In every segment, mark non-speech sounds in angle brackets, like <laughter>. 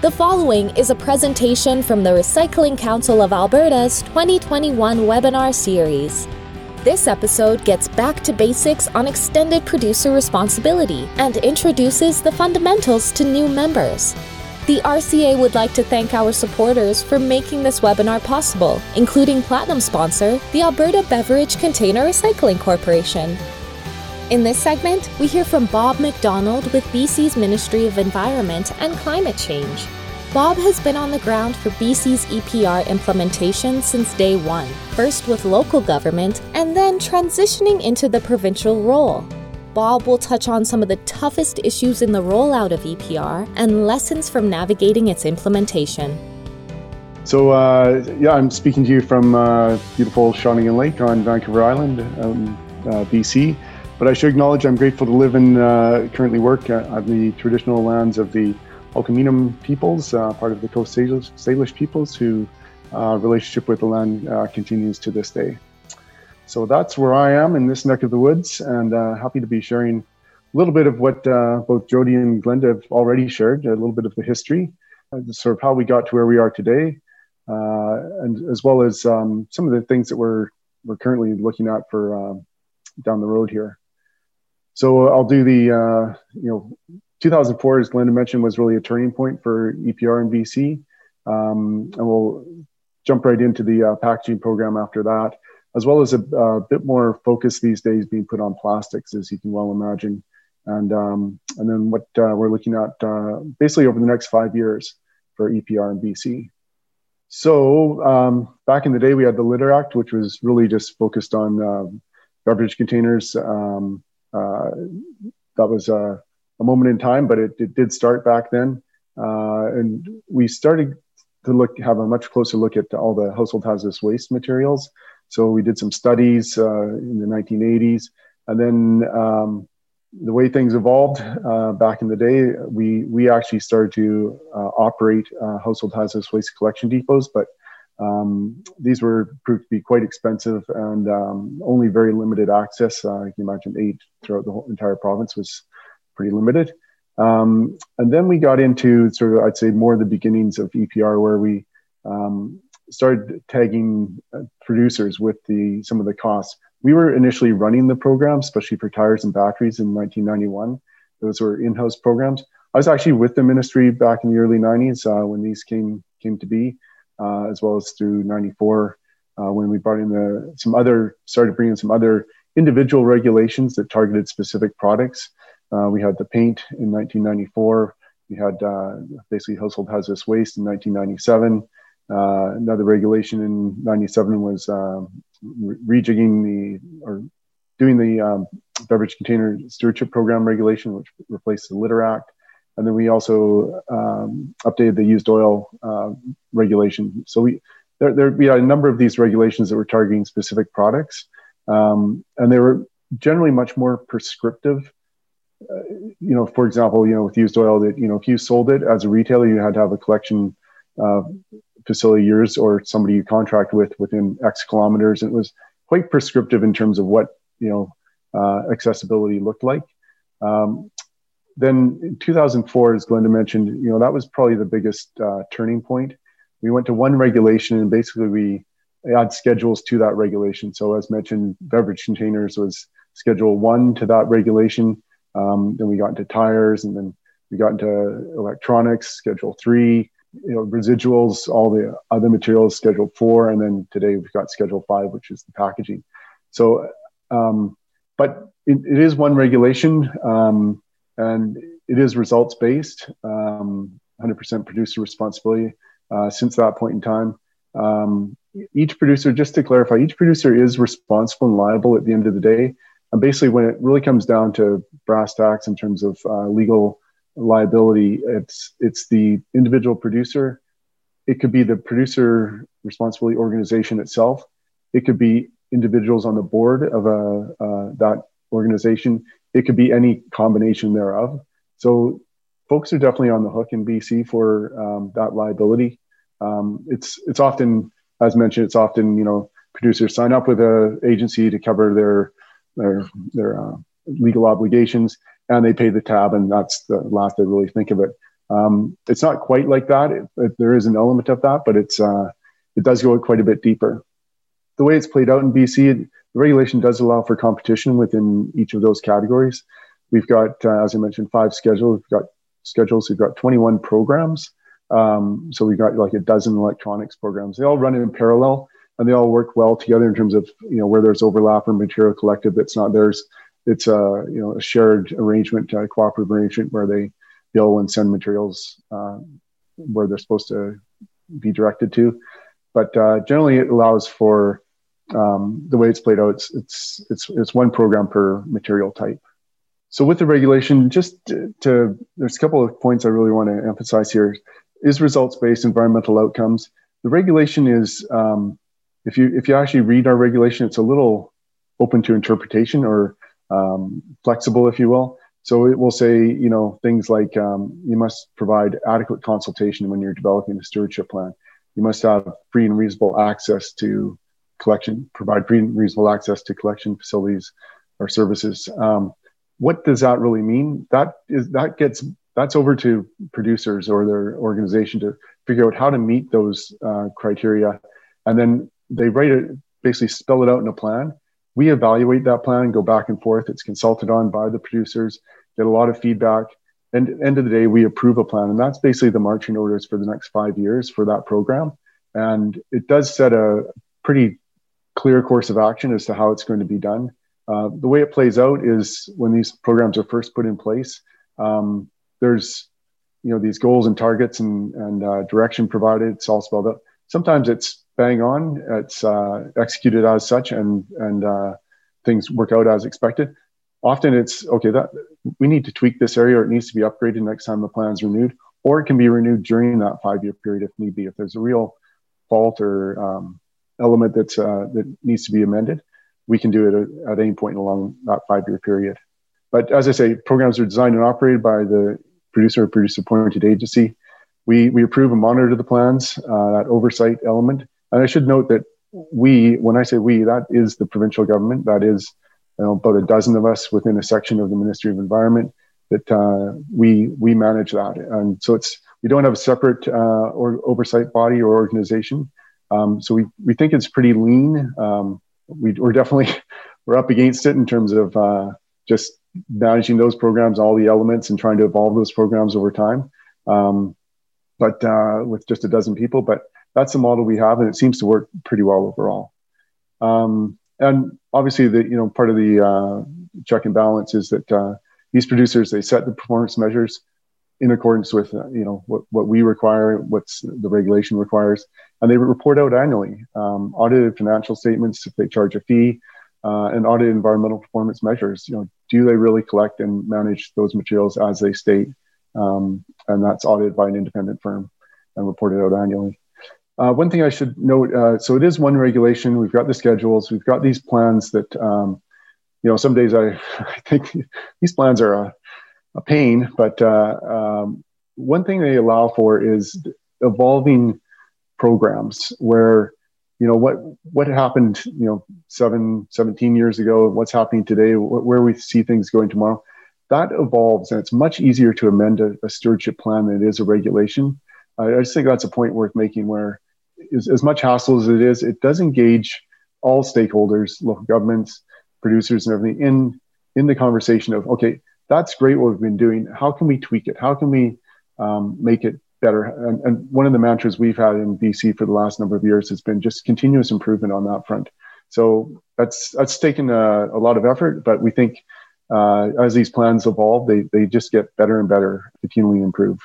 The following is a presentation from the Recycling Council of Alberta's 2021 webinar series. This episode gets back to basics on extended producer responsibility and introduces the fundamentals to new members. The RCA would like to thank our supporters for making this webinar possible, including Platinum sponsor, the Alberta Beverage Container Recycling Corporation. In this segment, we hear from Bob McDonald with BC's Ministry of Environment and Climate Change. Bob has been on the ground for BC's EPR implementation since day one, first with local government and then transitioning into the provincial role. Bob will touch on some of the toughest issues in the rollout of EPR and lessons from navigating its implementation. So, uh, yeah, I'm speaking to you from uh, beautiful Shawnigan Lake on Vancouver Island, um, uh, BC. But I should acknowledge I'm grateful to live and uh, currently work on the traditional lands of the Halkomelem peoples, uh, part of the Coast Salish, Salish peoples, who uh, relationship with the land uh, continues to this day. So that's where I am in this neck of the woods, and uh, happy to be sharing a little bit of what uh, both Jody and Glenda have already shared, a little bit of the history, sort of how we got to where we are today, and as well as um, some of the things that we're we're currently looking at for down the road here. So I'll do the, uh, you know, 2004, as Glenda mentioned, was really a turning point for EPR and BC. Um, and we'll jump right into the uh, packaging program after that, as well as a, a, bit more focus these days being put on plastics, as you can well imagine. And, um, and then what uh, we're looking at uh, basically over the next five years for EPR and BC. So um, back in the day, we had the Litter Act, which was really just focused on uh, beverage containers. Um, uh, that was a, a, moment in time, but it, it did start back then. Uh, and we started to look, have a much closer look at all the household hazardous waste materials. So we did some studies uh, in the 1980s, and then um, the way things evolved uh, back in the day, we we actually started to uh, operate uh, household hazardous waste collection depots, but um, these were proved to be quite expensive and um, only very limited access. Uh, you can imagine eight throughout the whole entire province was pretty limited. Um, and then we got into sort of, I'd say, more the beginnings of EPR, where we um, started tagging uh, producers with the some of the costs. We were initially running the program, especially for tires and batteries in 1991. Those were in-house programs. I was actually with the ministry back in the early 90s uh, when these came came to be uh, as well as through 94 uh, when we brought in the, some other, started bringing some other individual regulations that targeted specific products. Uh, we had the paint in 1994. We had uh, basically household hazardous waste in 1997. Uh, another regulation in 97 was um, rejigging the, or doing the um, beverage container stewardship program regulation, which replaced the Litter Act. And then we also um, updated the used oil uh, regulation. So we there, there we had a number of these regulations that were targeting specific products, um, and they were generally much more prescriptive. Uh, you know, for example, you know, with used oil, that you know, if you sold it as a retailer, you had to have a collection uh, facility yours or somebody you contract with within X kilometers. It was quite prescriptive in terms of what you know uh, accessibility looked like. Um, then in 2004, as Glenda mentioned, you know, that was probably the biggest uh, turning point. We went to one regulation and basically we add schedules to that regulation. So as mentioned, beverage containers was schedule one to that regulation. Um, then we got into tires and then we got into electronics, schedule three, you know, residuals, all the other materials, schedule four. And then today we've got schedule five, which is the packaging. So, um, but it, it is one regulation. Um, and it is results based, um, 100% producer responsibility. Uh, since that point in time, um, each producer, just to clarify, each producer is responsible and liable at the end of the day. And basically, when it really comes down to brass tacks in terms of uh, legal liability, it's it's the individual producer. It could be the producer responsibility organization itself. It could be individuals on the board of a uh, that organization. It could be any combination thereof. So folks are definitely on the hook in BC for um, that liability. Um, it's it's often, as mentioned, it's often you know producers sign up with a agency to cover their their their uh, legal obligations, and they pay the tab, and that's the last they really think of it. Um, it's not quite like that. It, it, there is an element of that, but it's uh, it does go quite a bit deeper. The way it's played out in BC, the regulation does allow for competition within each of those categories. We've got, uh, as I mentioned, five schedules. We've got schedules. We've got 21 programs. Um, so we've got like a dozen electronics programs. They all run in parallel and they all work well together in terms of you know where there's overlap or material collected that's not theirs. It's a you know a shared arrangement, a cooperative arrangement where they bill and send materials uh, where they're supposed to be directed to. But uh, generally, it allows for um, the way it's played out. It's, it's it's it's one program per material type. So with the regulation, just to, to there's a couple of points I really want to emphasize here. Is results-based environmental outcomes. The regulation is um, if you if you actually read our regulation, it's a little open to interpretation or um, flexible, if you will. So it will say, you know, things like um, you must provide adequate consultation when you're developing a stewardship plan. You must have free and reasonable access to collection, provide free and reasonable access to collection facilities or services. Um, what does that really mean? That is that gets that's over to producers or their organization to figure out how to meet those uh, criteria, and then they write it basically spell it out in a plan. We evaluate that plan go back and forth. It's consulted on by the producers, get a lot of feedback. And end of the day, we approve a plan, and that's basically the marching orders for the next five years for that program. And it does set a pretty clear course of action as to how it's going to be done. Uh, the way it plays out is when these programs are first put in place, um, there's you know these goals and targets and, and uh, direction provided. It's all spelled out. Sometimes it's bang on. It's uh, executed as such, and and uh, things work out as expected. Often it's okay that we need to tweak this area, or it needs to be upgraded next time the plan's renewed, or it can be renewed during that five-year period if need be. If there's a real fault or um, element that's uh, that needs to be amended, we can do it at, at any point along that five-year period. But as I say, programs are designed and operated by the producer or producer appointed agency. We, we approve and monitor the plans, uh, that oversight element. And I should note that we, when I say we, that is the provincial government. That is you know, about a dozen of us within a section of the Ministry of Environment that uh, we we manage that. And so it's we don't have a separate uh, or oversight body or organization. Um, so we we think it's pretty lean. Um, we, are definitely <laughs> we're up against it in terms of uh, just managing those programs, all the elements, and trying to evolve those programs over time. Um, but uh, with just a dozen people, but that's the model we have, and it seems to work pretty well overall. Um, and obviously, the you know part of the uh, check and balance is that uh, these producers they set the performance measures in accordance with uh, you know what, what we require, what's the regulation requires, and they report out annually um, audited financial statements if they charge a fee, uh, and audited environmental performance measures. You know, do they really collect and manage those materials as they state? Um, and that's audited by an independent firm and reported out annually. Uh, one thing I should note, uh, so it is one regulation. We've got the schedules. We've got these plans that, um, you know, some days I, <laughs> I think these plans are a, a pain, but uh, um, one thing they allow for is evolving programs where, you know, what, what happened, you know, seven, 17 years ago, what's happening today, wh- where we see things going tomorrow, that evolves and it's much easier to amend a, a stewardship plan than it is a regulation. I just think that's a point worth making where is, as much hassle as it is, it does engage all stakeholders, local governments, producers, and everything in in the conversation of okay, that's great what we've been doing. How can we tweak it? How can we um, make it better? And, and, one of the mantras we've had in BC for the last number of years has been just continuous improvement on that front. So that's that's taken a, a lot of effort, but we think uh, as these plans evolve, they they just get better and better, continually improve.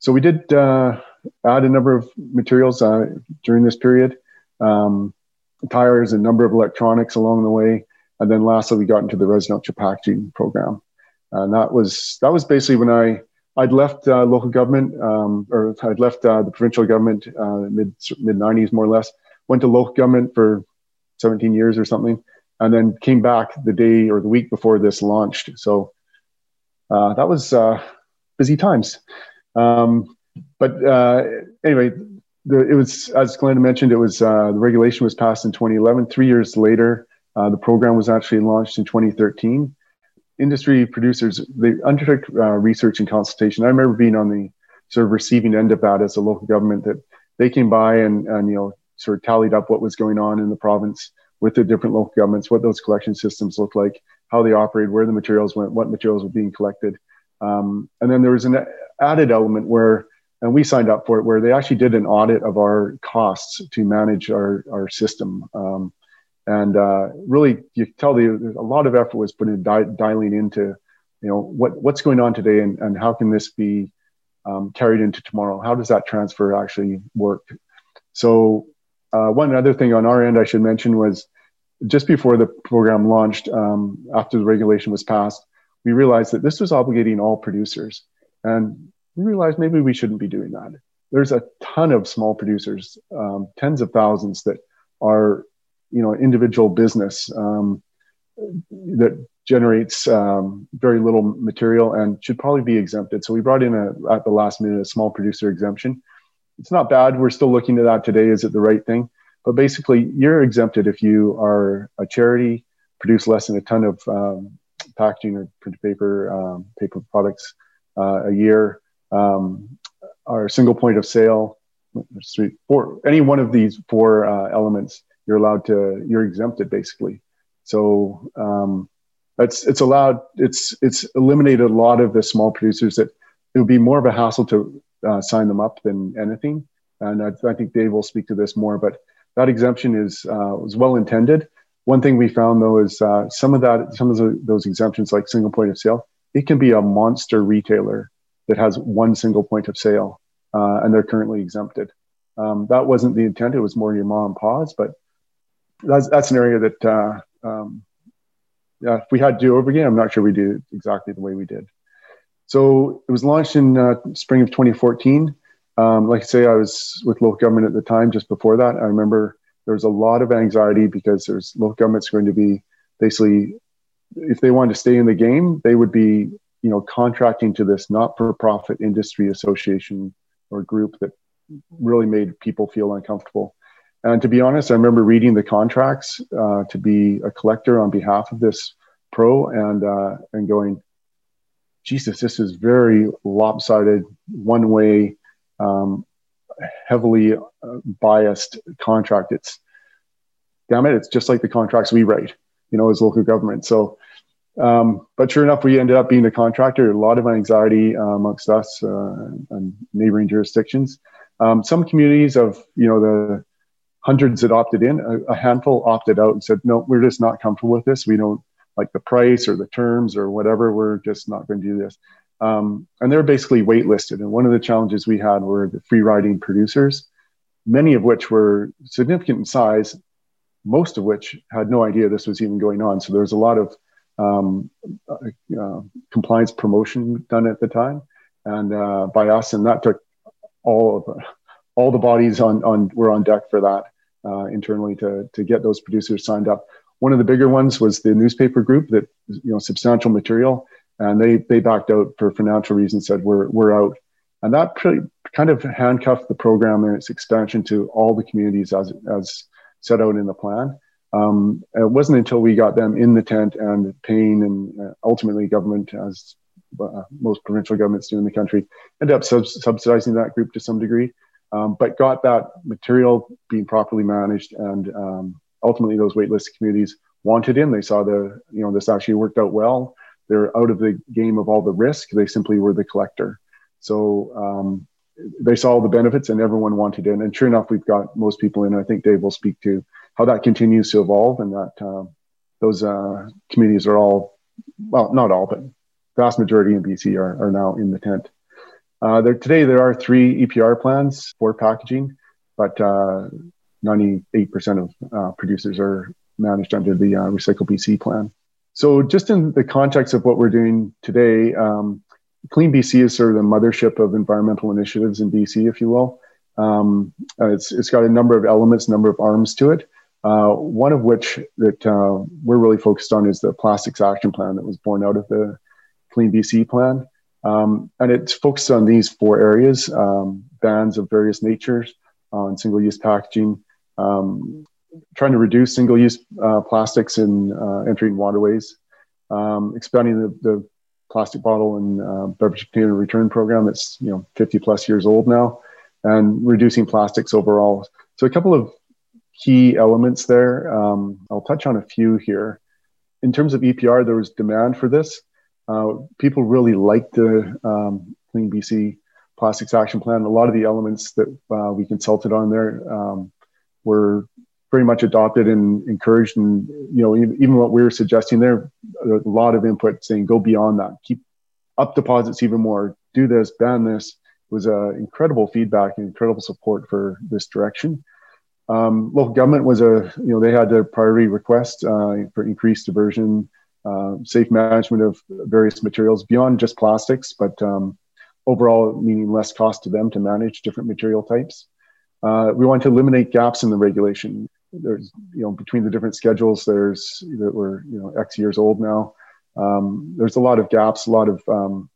So we did. Uh, add a number of materials uh, during this period, um, tires, a number of electronics along the way, and then lastly we got into the residential packaging program, and that was that was basically when I I'd left uh, local government um, or I'd left uh, the provincial government uh, mid mid '90s more or less. Went to local government for 17 years or something, and then came back the day or the week before this launched. So uh, that was uh, busy times. Um, but uh, anyway, it was as Glenda mentioned, it was uh, the regulation was passed in 2011. Three years later, uh, the program was actually launched in 2013. Industry producers they undertook uh, research and consultation. I remember being on the sort of receiving end of that as a local government that they came by and, and you know sort of tallied up what was going on in the province with the different local governments, what those collection systems looked like, how they operate, where the materials went, what materials were being collected. Um, and then there was an added element where, and we signed up for it, where they actually did an audit of our costs to manage our, our system. Um, and uh, really, you tell the, a lot of effort was put in di- dialing into, you know, what, what's going on today and, and how can this be um, carried into tomorrow? How does that transfer actually work? So uh, one other thing on our end I should mention was just before the program launched, um, after the regulation was passed, we realized that this was obligating all producers. And we realized maybe we shouldn't be doing that. There's a ton of small producers, um, tens of thousands that are, you know, individual business um, that generates um, very little material and should probably be exempted. So we brought in a, at the last minute a small producer exemption it's not bad. We're still looking at that today. Is it the right thing? But basically, you're exempted if you are a charity, produce less than a ton of um, packaging or printed paper, um, paper products uh, a year, um, or single point of sale. Three, four, any one of these four uh, elements, you're allowed to, you're exempted basically. So um, it's it's allowed, it's it's eliminated a lot of the small producers that it would be more of a hassle to uh, sign them up than anything. And I, I, think Dave will speak to this more, but that exemption is uh, was well intended. One thing we found though is uh, some of that, some of the, those exemptions, like single point of sale, it can be a monster retailer that has one single point of sale, uh, and they're currently exempted. Um, that wasn't the intent; it was more your mom and pa's, but that's that's an area that. Uh, um, yeah, if we had to do over again, I'm not sure we do exactly the way we did. So it was launched in uh, spring of 2014. Um, like I say, I was with local government at the time. Just before that, I remember there was a lot of anxiety because there's local government's going to be basically, if they wanted to stay in the game, they would be, you know, contracting to this not-for-profit industry association or group that really made people feel uncomfortable. And to be honest, I remember reading the contracts uh, to be a collector on behalf of this pro and uh, and going, Jesus, this is very lopsided, one way, um, heavily uh, biased contract. It's, damn it, it's just like the contracts we write, you know, as local government. So, um, but sure enough, we ended up being the contractor. A lot of anxiety uh, amongst us uh, and neighboring jurisdictions. Um, some communities of, you know, the hundreds that opted in, a, a handful opted out and said, no, we're just not comfortable with this. We don't like the price or the terms or whatever. We're just not going to do this. Um, and they're basically waitlisted. And one of the challenges we had were the free riding producers, many of which were significant in size, most of which had no idea this was even going on. So there was a lot of um, uh, compliance promotion done at the time, and uh, by us, and that took all of all the bodies on on were on deck for that uh, internally to to get those producers signed up. One of the bigger ones was the newspaper group that you know substantial material, and they they backed out for financial reasons. Said we're we're out, and that pretty, kind of handcuffed the program and its expansion to all the communities as as set out in the plan. Um, it wasn't until we got them in the tent and paying, and uh, ultimately government, as uh, most provincial governments do in the country, ended up sub- subsidizing that group to some degree, um, but got that material being properly managed and um, ultimately those waitlist communities wanted in. They saw the, you know, this actually worked out well. They're out of the game of all the risk. They simply were the collector. So um, they saw all the benefits and everyone wanted in. And sure enough, we've got most people in. I think Dave will speak to how that continues to evolve and that uh, those uh, communities are all, well, not all, but vast majority in BC are, are now in the tent. Uh, there, today, there are three EPR plans for packaging, but uh, 98% of uh, producers are managed under the uh, Recycle BC plan. So, just in the context of what we're doing today, um, Clean BC is sort of the mothership of environmental initiatives in BC, if you will. Um, it's, it's got a number of elements, number of arms to it. Uh, one of which that uh, we're really focused on is the plastics action plan that was born out of the Clean BC plan. Um, and it's focused on these four areas um, bans of various natures on single use packaging, um, trying to reduce single-use uh, plastics in uh, entering waterways, um, expanding the, the, plastic bottle and uh, beverage container return program that's you know 50 plus years old now, and reducing plastics overall. So a couple of key elements there. Um, I'll touch on a few here. In terms of EPR, there was demand for this. Uh, people really liked the um, Clean BC Plastics Action Plan. A lot of the elements that uh, we consulted on there um, were very much adopted and encouraged. And you know, even, even what we were suggesting there, a lot of input saying go beyond that, keep up deposits even more, do this, ban this. It was uh, incredible feedback and incredible support for this direction. Um, local government was a, you know, they had a priority request uh, for increased diversion, uh, safe management of various materials beyond just plastics, but um, overall meaning less cost to them to manage different material types. Uh, we want to eliminate gaps in the regulation. There's, you know, between the different schedules, there's that were, you know, X years old now. Um, there's a lot of gaps, a lot of um,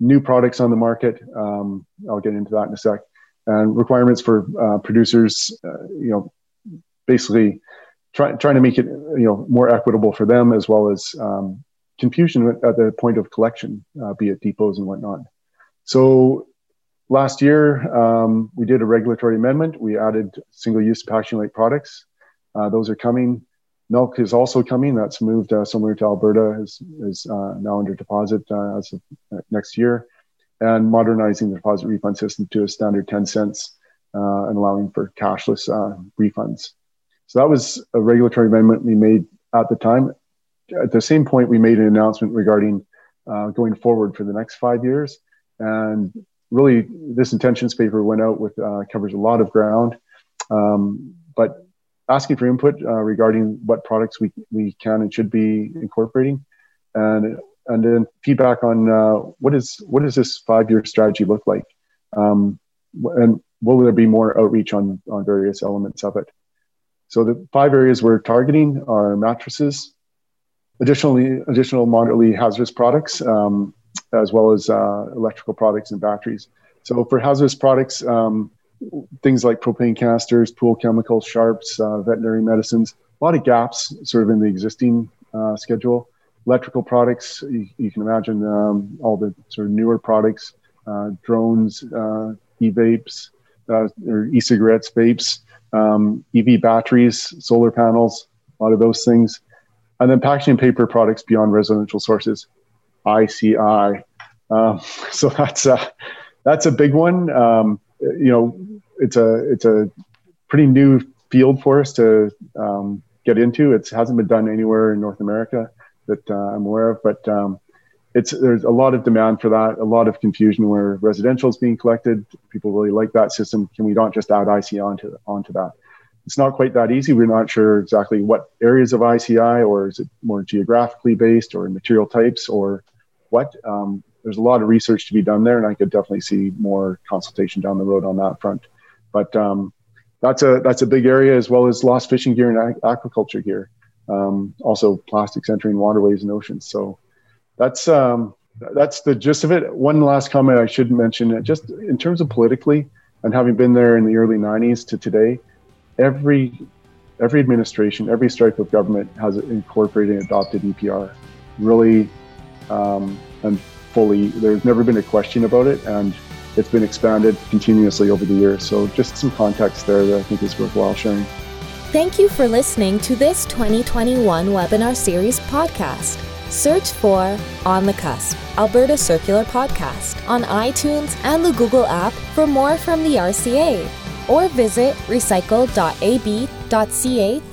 new products on the market. Um, I'll get into that in a sec and requirements for uh, producers, uh, you know, basically try, trying to make it, you know, more equitable for them as well as um, confusion at the point of collection, uh, be it depots and whatnot. So last year, um, we did a regulatory amendment. We added single-use packaging-like products. Uh, those are coming. Milk is also coming. That's moved uh, somewhere to Alberta. is is uh, now under deposit uh, as of next year and modernizing the deposit refund system to a standard 10 cents uh, and allowing for cashless uh, refunds. So that was a regulatory amendment we made at the time. At the same point, we made an announcement regarding uh, going forward for the next five years. And really, this intentions paper went out with uh, covers a lot of ground, um, but asking for input uh, regarding what products we, we can and should be incorporating. And and then feedback on uh, what is what does this five year strategy look like, um, and will there be more outreach on on various elements of it? So the five areas we're targeting are mattresses, additionally additional moderately hazardous products, um, as well as uh, electrical products and batteries. So for hazardous products, um, things like propane canisters, pool chemicals, sharps, uh, veterinary medicines, a lot of gaps sort of in the existing uh, schedule electrical products, you, you can imagine um, all the sort of newer products, uh, drones, uh, e-vapes, uh, or e-cigarettes, vapes, um, EV batteries, solar panels, a lot of those things. And then packaging paper products beyond residential sources, ICI. Um, <laughs> so that's a, that's a big one. Um, you know, it's a, it's a pretty new field for us to um, get into. It hasn't been done anywhere in North America that uh, I'm aware of, but um, it's there's a lot of demand for that, a lot of confusion where residential is being collected. People really like that system. Can we not just add ICI onto onto that? It's not quite that easy. We're not sure exactly what areas of ICI, or is it more geographically based, or material types, or what. Um, there's a lot of research to be done there, and I could definitely see more consultation down the road on that front. But um, that's a that's a big area as well as lost fishing gear and aquaculture gear um, also plastics entering waterways and oceans. So that's um, that's the gist of it. One last comment I should mention, just in terms of politically, and having been there in the early '90s to today, every every administration, every stripe of government has incorporated and adopted EPR, really um, and fully. There's never been a question about it, and it's been expanded continuously over the years. So just some context there that I think is worthwhile sharing. Thank you for listening to this 2021 webinar series podcast. Search for On the Cusp, Alberta Circular Podcast on iTunes and the Google app for more from the RCA, or visit recycle.ab.ca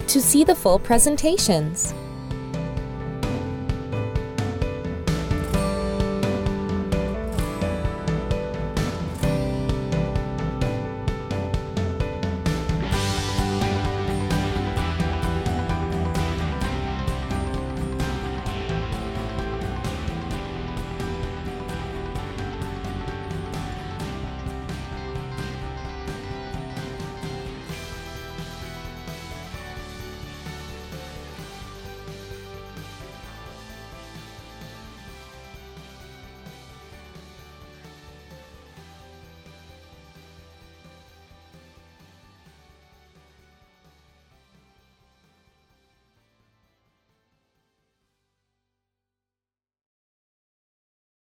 to see the full presentations.